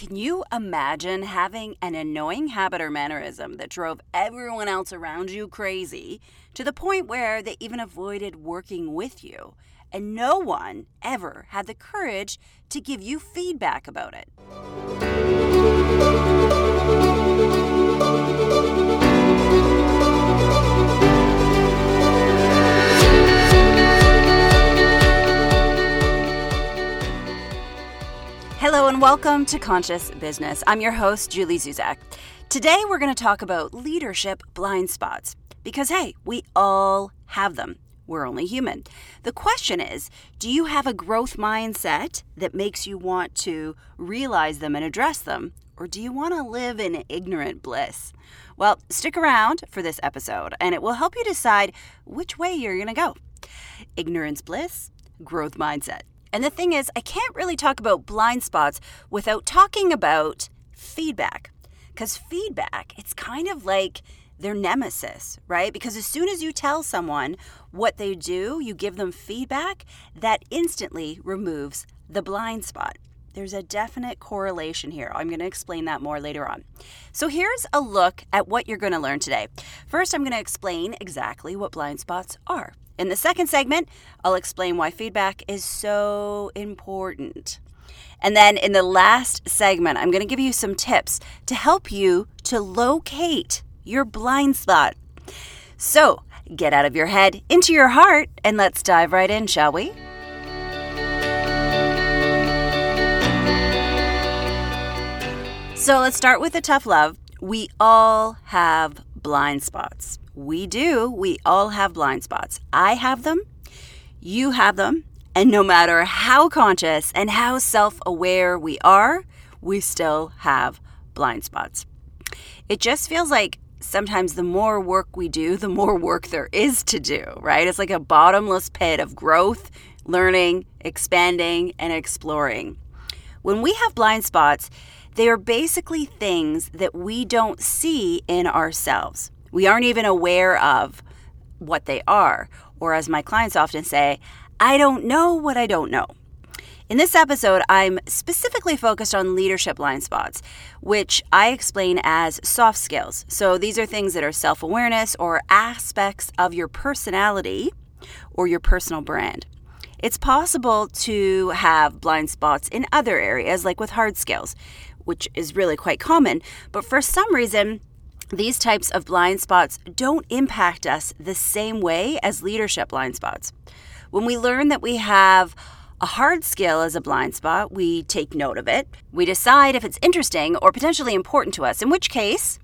Can you imagine having an annoying habit or mannerism that drove everyone else around you crazy to the point where they even avoided working with you? And no one ever had the courage to give you feedback about it. Hello and welcome to Conscious Business. I'm your host, Julie Zuzak. Today we're going to talk about leadership blind spots because, hey, we all have them. We're only human. The question is do you have a growth mindset that makes you want to realize them and address them? Or do you want to live in ignorant bliss? Well, stick around for this episode and it will help you decide which way you're going to go. Ignorance bliss, growth mindset. And the thing is, I can't really talk about blind spots without talking about feedback. Because feedback, it's kind of like their nemesis, right? Because as soon as you tell someone what they do, you give them feedback, that instantly removes the blind spot. There's a definite correlation here. I'm going to explain that more later on. So, here's a look at what you're going to learn today. First, I'm going to explain exactly what blind spots are. In the second segment, I'll explain why feedback is so important. And then in the last segment, I'm going to give you some tips to help you to locate your blind spot. So get out of your head into your heart and let's dive right in, shall we? So let's start with the tough love. We all have blind spots. We do. We all have blind spots. I have them. You have them. And no matter how conscious and how self aware we are, we still have blind spots. It just feels like sometimes the more work we do, the more work there is to do, right? It's like a bottomless pit of growth, learning, expanding, and exploring. When we have blind spots, they are basically things that we don't see in ourselves. We aren't even aware of what they are. Or, as my clients often say, I don't know what I don't know. In this episode, I'm specifically focused on leadership blind spots, which I explain as soft skills. So these are things that are self awareness or aspects of your personality or your personal brand. It's possible to have blind spots in other areas, like with hard skills, which is really quite common, but for some reason, these types of blind spots don't impact us the same way as leadership blind spots. When we learn that we have a hard skill as a blind spot, we take note of it. We decide if it's interesting or potentially important to us, in which case,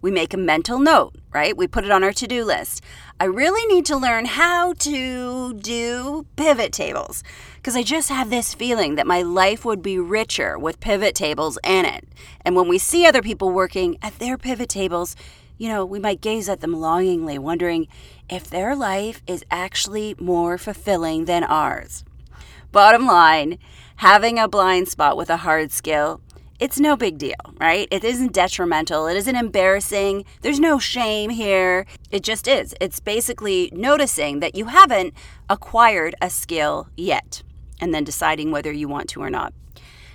we make a mental note, right? We put it on our to do list. I really need to learn how to do pivot tables because I just have this feeling that my life would be richer with pivot tables in it. And when we see other people working at their pivot tables, you know, we might gaze at them longingly, wondering if their life is actually more fulfilling than ours. Bottom line, having a blind spot with a hard skill it's no big deal, right? It isn't detrimental. It isn't embarrassing. There's no shame here. It just is. It's basically noticing that you haven't acquired a skill yet and then deciding whether you want to or not.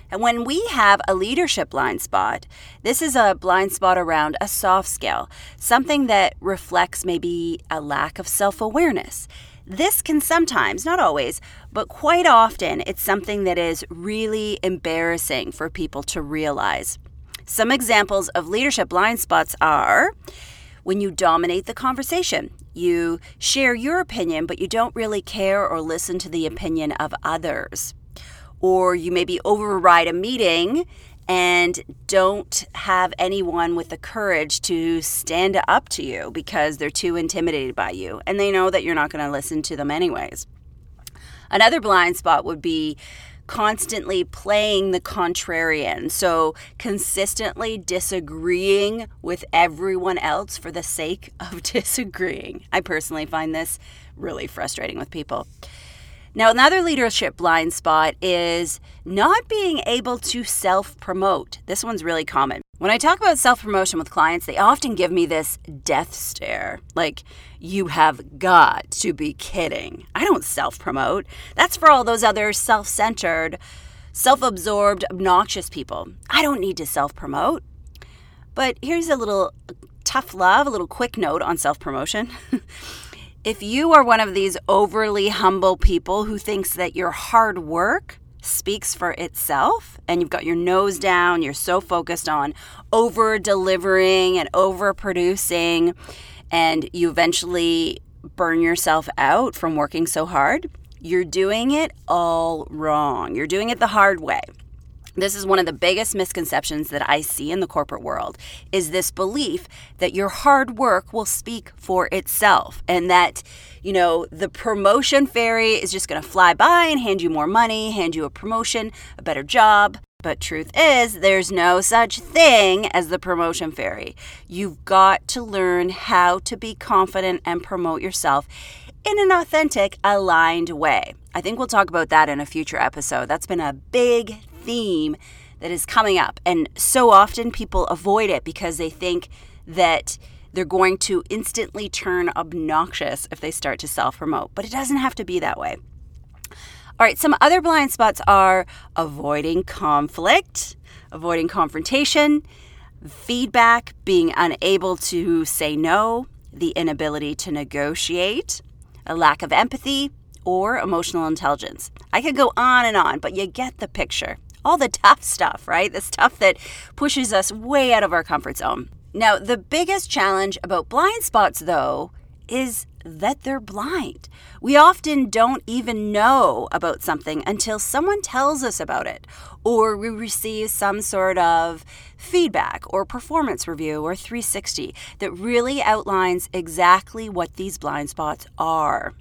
And when we have a leadership blind spot, this is a blind spot around a soft skill, something that reflects maybe a lack of self awareness. This can sometimes, not always, but quite often, it's something that is really embarrassing for people to realize. Some examples of leadership blind spots are when you dominate the conversation. You share your opinion, but you don't really care or listen to the opinion of others. Or you maybe override a meeting and don't have anyone with the courage to stand up to you because they're too intimidated by you and they know that you're not going to listen to them anyways. Another blind spot would be constantly playing the contrarian. So, consistently disagreeing with everyone else for the sake of disagreeing. I personally find this really frustrating with people. Now, another leadership blind spot is not being able to self promote. This one's really common. When I talk about self promotion with clients, they often give me this death stare like, you have got to be kidding. I don't self promote. That's for all those other self centered, self absorbed, obnoxious people. I don't need to self promote. But here's a little tough love, a little quick note on self promotion. if you are one of these overly humble people who thinks that your hard work speaks for itself and you've got your nose down, you're so focused on over delivering and over producing, and you eventually burn yourself out from working so hard, you're doing it all wrong. You're doing it the hard way. This is one of the biggest misconceptions that I see in the corporate world is this belief that your hard work will speak for itself and that, you know, the promotion fairy is just going to fly by and hand you more money, hand you a promotion, a better job. But truth is, there's no such thing as the promotion fairy. You've got to learn how to be confident and promote yourself in an authentic, aligned way. I think we'll talk about that in a future episode. That's been a big theme that is coming up. And so often people avoid it because they think that they're going to instantly turn obnoxious if they start to self promote. But it doesn't have to be that way. All right, some other blind spots are avoiding conflict, avoiding confrontation, feedback, being unable to say no, the inability to negotiate, a lack of empathy, or emotional intelligence. I could go on and on, but you get the picture all the tough stuff, right? The stuff that pushes us way out of our comfort zone. Now, the biggest challenge about blind spots, though, is that they're blind. We often don't even know about something until someone tells us about it, or we receive some sort of feedback or performance review or 360 that really outlines exactly what these blind spots are.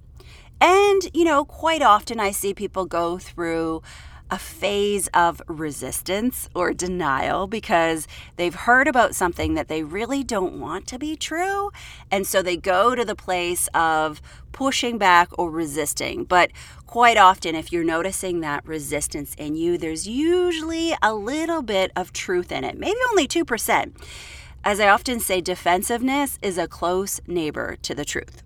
And, you know, quite often I see people go through a phase of resistance or denial because they've heard about something that they really don't want to be true. And so they go to the place of pushing back or resisting. But quite often, if you're noticing that resistance in you, there's usually a little bit of truth in it, maybe only 2%. As I often say, defensiveness is a close neighbor to the truth.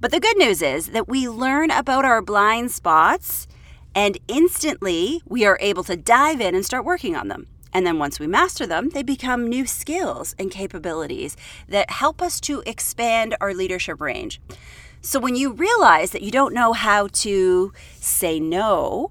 But the good news is that we learn about our blind spots and instantly we are able to dive in and start working on them. And then once we master them, they become new skills and capabilities that help us to expand our leadership range. So when you realize that you don't know how to say no,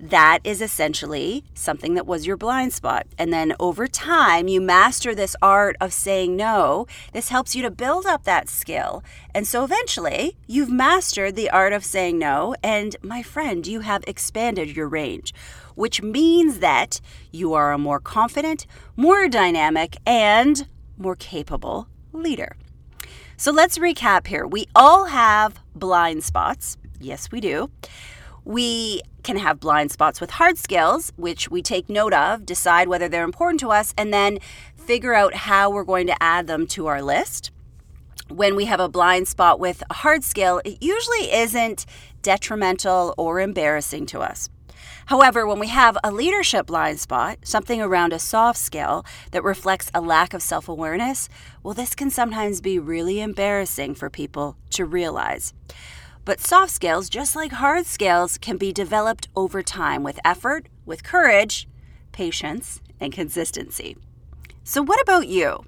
that is essentially something that was your blind spot. And then over time, you master this art of saying no. This helps you to build up that skill. And so eventually, you've mastered the art of saying no. And my friend, you have expanded your range, which means that you are a more confident, more dynamic, and more capable leader. So let's recap here. We all have blind spots. Yes, we do. We can have blind spots with hard skills, which we take note of, decide whether they're important to us, and then figure out how we're going to add them to our list. When we have a blind spot with a hard skill, it usually isn't detrimental or embarrassing to us. However, when we have a leadership blind spot, something around a soft skill that reflects a lack of self awareness, well, this can sometimes be really embarrassing for people to realize. But soft skills, just like hard skills, can be developed over time with effort, with courage, patience, and consistency. So, what about you?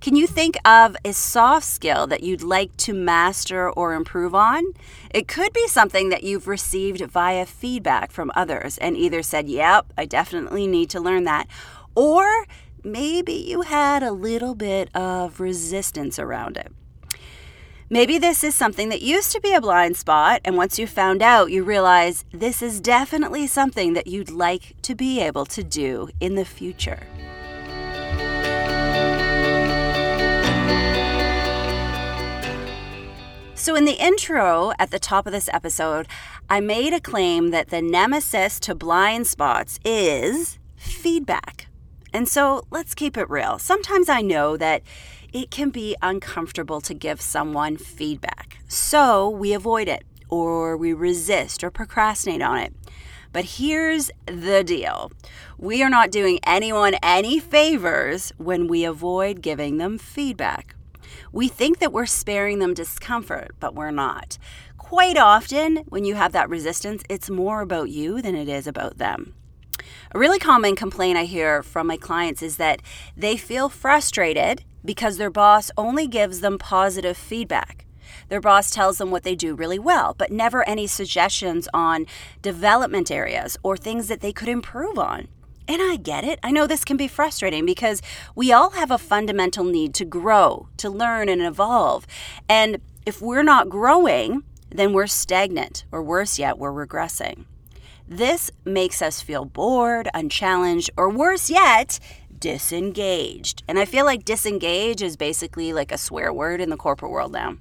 Can you think of a soft skill that you'd like to master or improve on? It could be something that you've received via feedback from others and either said, Yep, I definitely need to learn that. Or maybe you had a little bit of resistance around it. Maybe this is something that used to be a blind spot, and once you found out, you realize this is definitely something that you'd like to be able to do in the future. So, in the intro at the top of this episode, I made a claim that the nemesis to blind spots is feedback. And so let's keep it real. Sometimes I know that it can be uncomfortable to give someone feedback. So we avoid it, or we resist, or procrastinate on it. But here's the deal we are not doing anyone any favors when we avoid giving them feedback. We think that we're sparing them discomfort, but we're not. Quite often, when you have that resistance, it's more about you than it is about them. A really common complaint I hear from my clients is that they feel frustrated because their boss only gives them positive feedback. Their boss tells them what they do really well, but never any suggestions on development areas or things that they could improve on. And I get it. I know this can be frustrating because we all have a fundamental need to grow, to learn and evolve. And if we're not growing, then we're stagnant, or worse yet, we're regressing. This makes us feel bored, unchallenged, or worse yet, disengaged. And I feel like disengage is basically like a swear word in the corporate world now.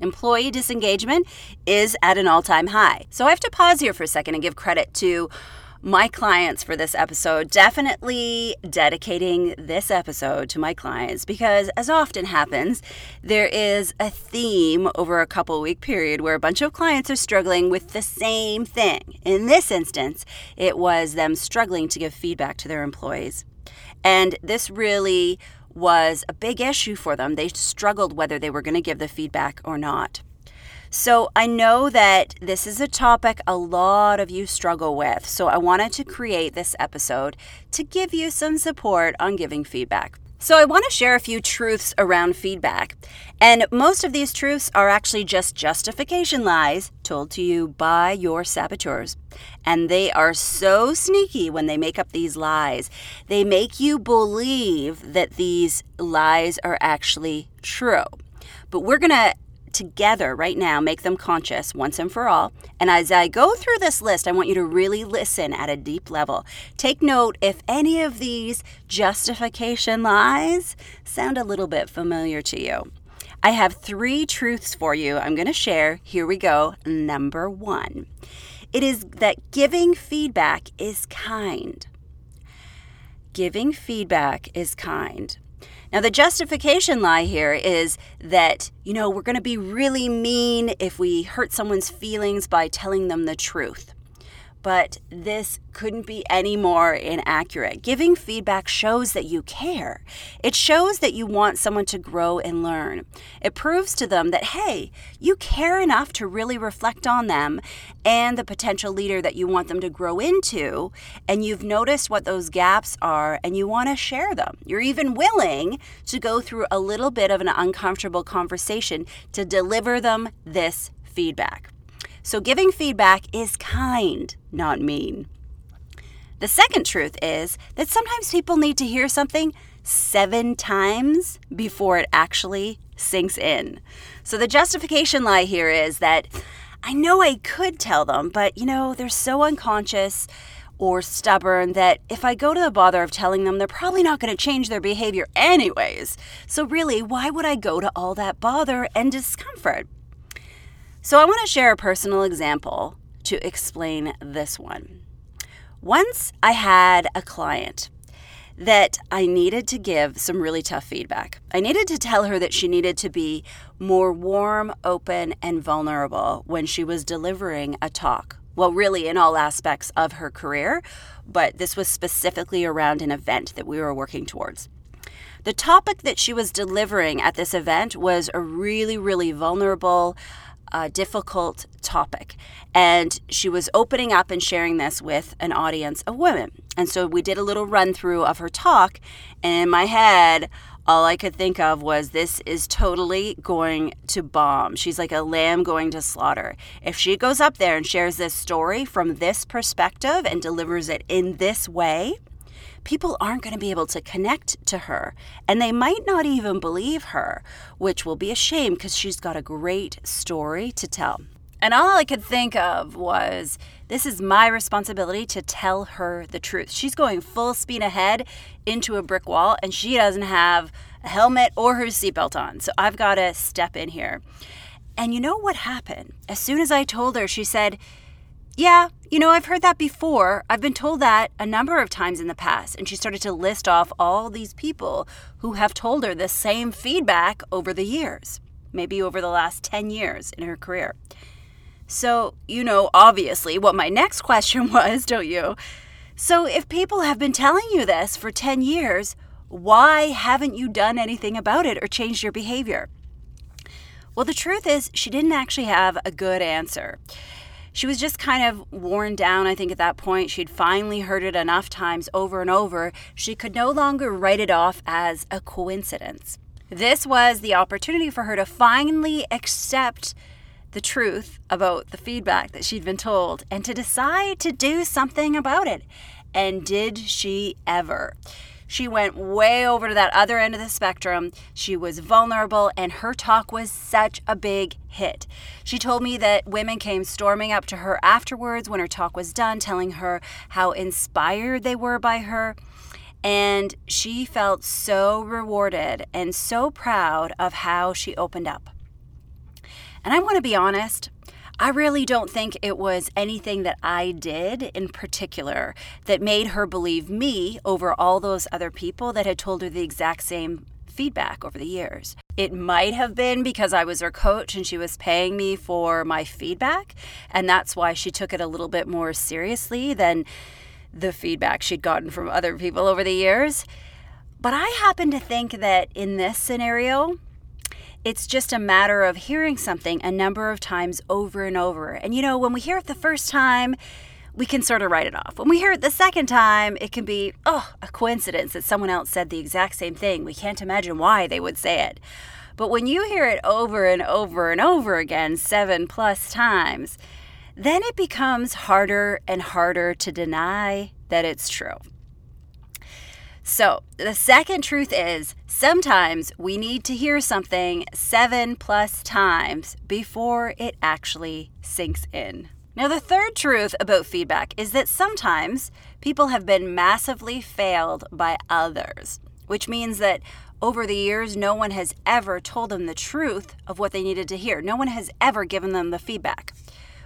Employee disengagement is at an all time high. So I have to pause here for a second and give credit to my clients for this episode, definitely dedicating this episode to my clients because, as often happens, there is a theme over a couple week period where a bunch of clients are struggling with the same thing. In this instance, it was them struggling to give feedback to their employees. And this really was a big issue for them. They struggled whether they were going to give the feedback or not. So I know that this is a topic a lot of you struggle with. So I wanted to create this episode to give you some support on giving feedback. So, I want to share a few truths around feedback. And most of these truths are actually just justification lies told to you by your saboteurs. And they are so sneaky when they make up these lies. They make you believe that these lies are actually true. But we're going to together right now, make them conscious once and for all. And as I go through this list, I want you to really listen at a deep level. Take note if any of these justification lies sound a little bit familiar to you. I have three truths for you I'm going to share. Here we go. Number one it is that giving feedback is kind. Giving feedback is kind. Now, the justification lie here is that, you know, we're going to be really mean if we hurt someone's feelings by telling them the truth but this couldn't be any more inaccurate. Giving feedback shows that you care. It shows that you want someone to grow and learn. It proves to them that, hey, you care enough to really reflect on them and the potential leader that you want them to grow into, and you've noticed what those gaps are and you want to share them. You're even willing to go through a little bit of an uncomfortable conversation to deliver them this feedback. So giving feedback is kind, not mean. The second truth is that sometimes people need to hear something seven times before it actually sinks in. So the justification lie here is that I know I could tell them, but you know, they're so unconscious or stubborn that if I go to the bother of telling them, they're probably not going to change their behavior anyways. So, really, why would I go to all that bother and discomfort? So, I want to share a personal example to explain this one. Once I had a client that I needed to give some really tough feedback. I needed to tell her that she needed to be more warm, open, and vulnerable when she was delivering a talk. Well, really, in all aspects of her career, but this was specifically around an event that we were working towards. The topic that she was delivering at this event was a really, really vulnerable, a difficult topic. And she was opening up and sharing this with an audience of women. And so we did a little run through of her talk. And in my head, all I could think of was this is totally going to bomb. She's like a lamb going to slaughter. If she goes up there and shares this story from this perspective and delivers it in this way, people aren't going to be able to connect to her and they might not even believe her, which will be a shame because she's got a great story to tell. And all I could think of was this is my responsibility to tell her the truth. She's going full speed ahead into a brick wall and she doesn't have a helmet or her seatbelt on. So I've got to step in here. And you know what happened? As soon as I told her, she said, yeah, you know, I've heard that before. I've been told that a number of times in the past. And she started to list off all these people who have told her the same feedback over the years, maybe over the last 10 years in her career. So, you know, obviously, what my next question was, don't you? So, if people have been telling you this for 10 years, why haven't you done anything about it or changed your behavior? Well, the truth is, she didn't actually have a good answer. She was just kind of worn down, I think, at that point. She'd finally heard it enough times over and over. She could no longer write it off as a coincidence. This was the opportunity for her to finally accept the truth about the feedback that she'd been told and to decide to do something about it. And did she ever? She went way over to that other end of the spectrum. She was vulnerable, and her talk was such a big hit. She told me that women came storming up to her afterwards when her talk was done, telling her how inspired they were by her. And she felt so rewarded and so proud of how she opened up. And I want to be honest, I really don't think it was anything that I did in particular that made her believe me over all those other people that had told her the exact same feedback over the years. It might have been because I was her coach and she was paying me for my feedback, and that's why she took it a little bit more seriously than the feedback she'd gotten from other people over the years. But I happen to think that in this scenario, it's just a matter of hearing something a number of times over and over. And you know, when we hear it the first time, we can sort of write it off. When we hear it the second time, it can be, oh, a coincidence that someone else said the exact same thing. We can't imagine why they would say it. But when you hear it over and over and over again, seven plus times, then it becomes harder and harder to deny that it's true. So, the second truth is sometimes we need to hear something seven plus times before it actually sinks in. Now, the third truth about feedback is that sometimes people have been massively failed by others, which means that over the years, no one has ever told them the truth of what they needed to hear. No one has ever given them the feedback,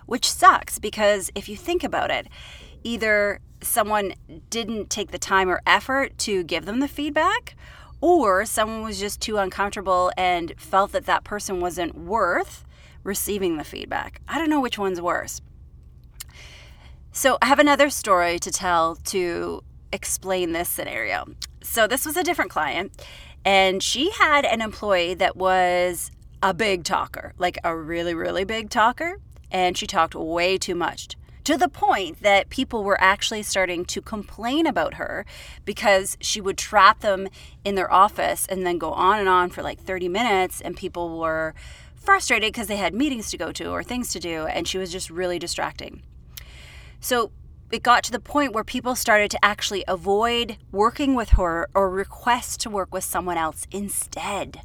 which sucks because if you think about it, either someone didn't take the time or effort to give them the feedback, or someone was just too uncomfortable and felt that that person wasn't worth receiving the feedback. I don't know which one's worse. So, I have another story to tell to explain this scenario. So, this was a different client, and she had an employee that was a big talker, like a really, really big talker, and she talked way too much to the point that people were actually starting to complain about her because she would trap them in their office and then go on and on for like 30 minutes and people were frustrated because they had meetings to go to or things to do and she was just really distracting. So it got to the point where people started to actually avoid working with her or request to work with someone else instead.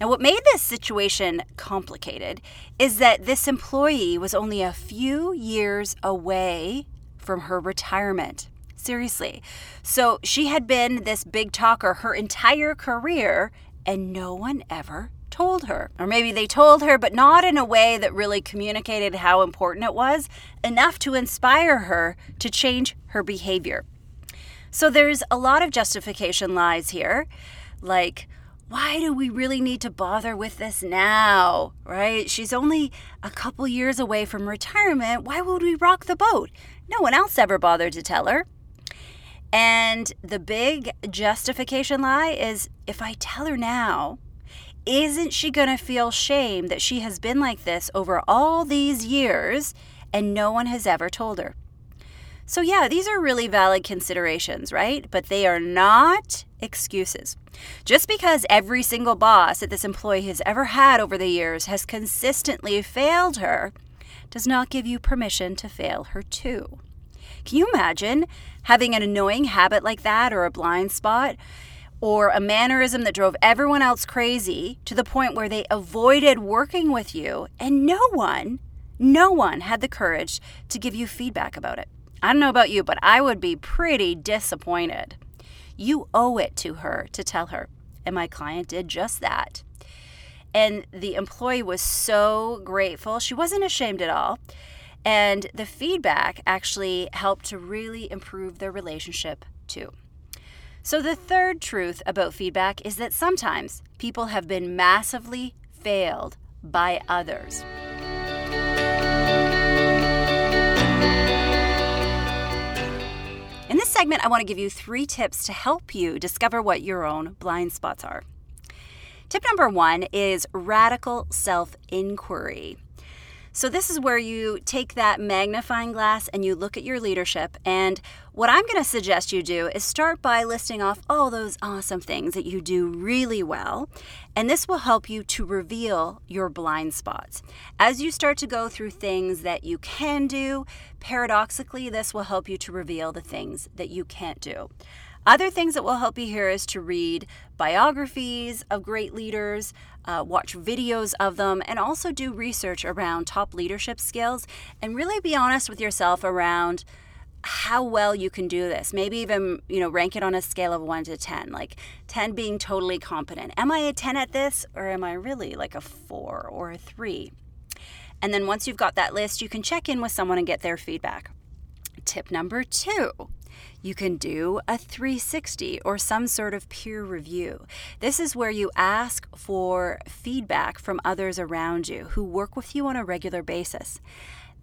Now, what made this situation complicated is that this employee was only a few years away from her retirement. Seriously. So she had been this big talker her entire career, and no one ever told her. Or maybe they told her, but not in a way that really communicated how important it was, enough to inspire her to change her behavior. So there's a lot of justification lies here, like, why do we really need to bother with this now? Right? She's only a couple years away from retirement. Why would we rock the boat? No one else ever bothered to tell her. And the big justification lie is if I tell her now, isn't she going to feel shame that she has been like this over all these years and no one has ever told her? So, yeah, these are really valid considerations, right? But they are not excuses. Just because every single boss that this employee has ever had over the years has consistently failed her does not give you permission to fail her too. Can you imagine having an annoying habit like that or a blind spot? Or a mannerism that drove everyone else crazy to the point where they avoided working with you, and no one, no one had the courage to give you feedback about it. I don't know about you, but I would be pretty disappointed. You owe it to her to tell her. And my client did just that. And the employee was so grateful. She wasn't ashamed at all. And the feedback actually helped to really improve their relationship too. So, the third truth about feedback is that sometimes people have been massively failed by others. Segment, I want to give you three tips to help you discover what your own blind spots are. Tip number one is radical self inquiry. So, this is where you take that magnifying glass and you look at your leadership. And what I'm going to suggest you do is start by listing off all those awesome things that you do really well. And this will help you to reveal your blind spots. As you start to go through things that you can do, paradoxically, this will help you to reveal the things that you can't do. Other things that will help you here is to read biographies of great leaders, uh, watch videos of them, and also do research around top leadership skills and really be honest with yourself around how well you can do this. Maybe even, you know, rank it on a scale of 1 to 10, like 10 being totally competent. Am I a 10 at this or am I really like a 4 or a 3? And then once you've got that list, you can check in with someone and get their feedback. Tip number 2 you can do a 360 or some sort of peer review. This is where you ask for feedback from others around you who work with you on a regular basis.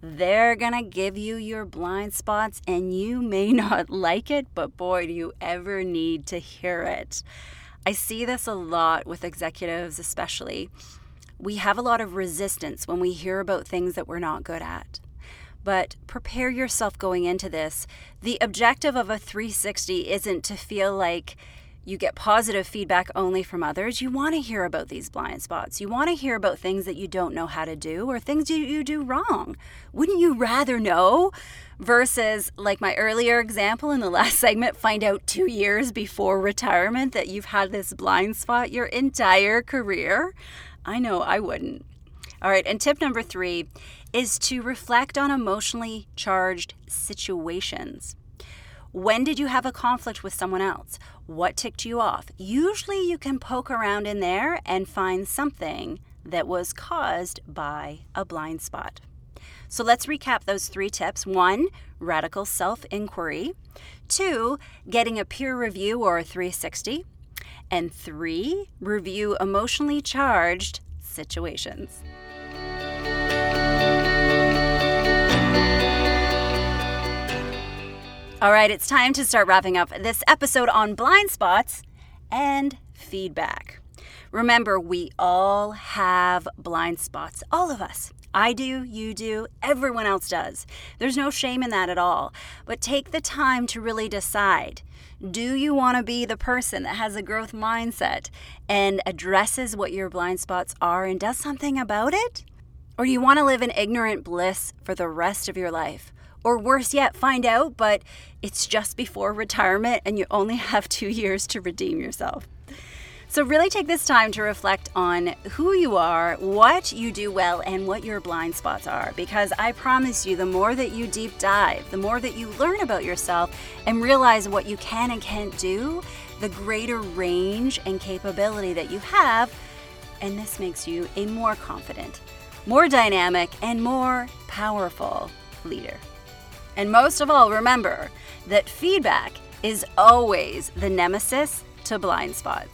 They're going to give you your blind spots, and you may not like it, but boy, do you ever need to hear it. I see this a lot with executives, especially. We have a lot of resistance when we hear about things that we're not good at but prepare yourself going into this. The objective of a 360 isn't to feel like you get positive feedback only from others. You want to hear about these blind spots. You want to hear about things that you don't know how to do or things you, you do wrong. Wouldn't you rather know? Versus, like my earlier example in the last segment, find out two years before retirement that you've had this blind spot your entire career? I know I wouldn't. All right, and tip number three is to reflect on emotionally charged situations. When did you have a conflict with someone else? What ticked you off? Usually you can poke around in there and find something that was caused by a blind spot. So let's recap those three tips. One, radical self inquiry. Two, getting a peer review or a 360. And three, review emotionally charged situations. All right, it's time to start wrapping up this episode on blind spots and feedback. Remember, we all have blind spots, all of us. I do, you do, everyone else does. There's no shame in that at all. But take the time to really decide do you want to be the person that has a growth mindset and addresses what your blind spots are and does something about it? Or do you want to live in ignorant bliss for the rest of your life? Or worse yet, find out, but it's just before retirement and you only have two years to redeem yourself. So, really take this time to reflect on who you are, what you do well, and what your blind spots are. Because I promise you, the more that you deep dive, the more that you learn about yourself and realize what you can and can't do, the greater range and capability that you have. And this makes you a more confident, more dynamic, and more powerful leader. And most of all, remember that feedback is always the nemesis to blind spots.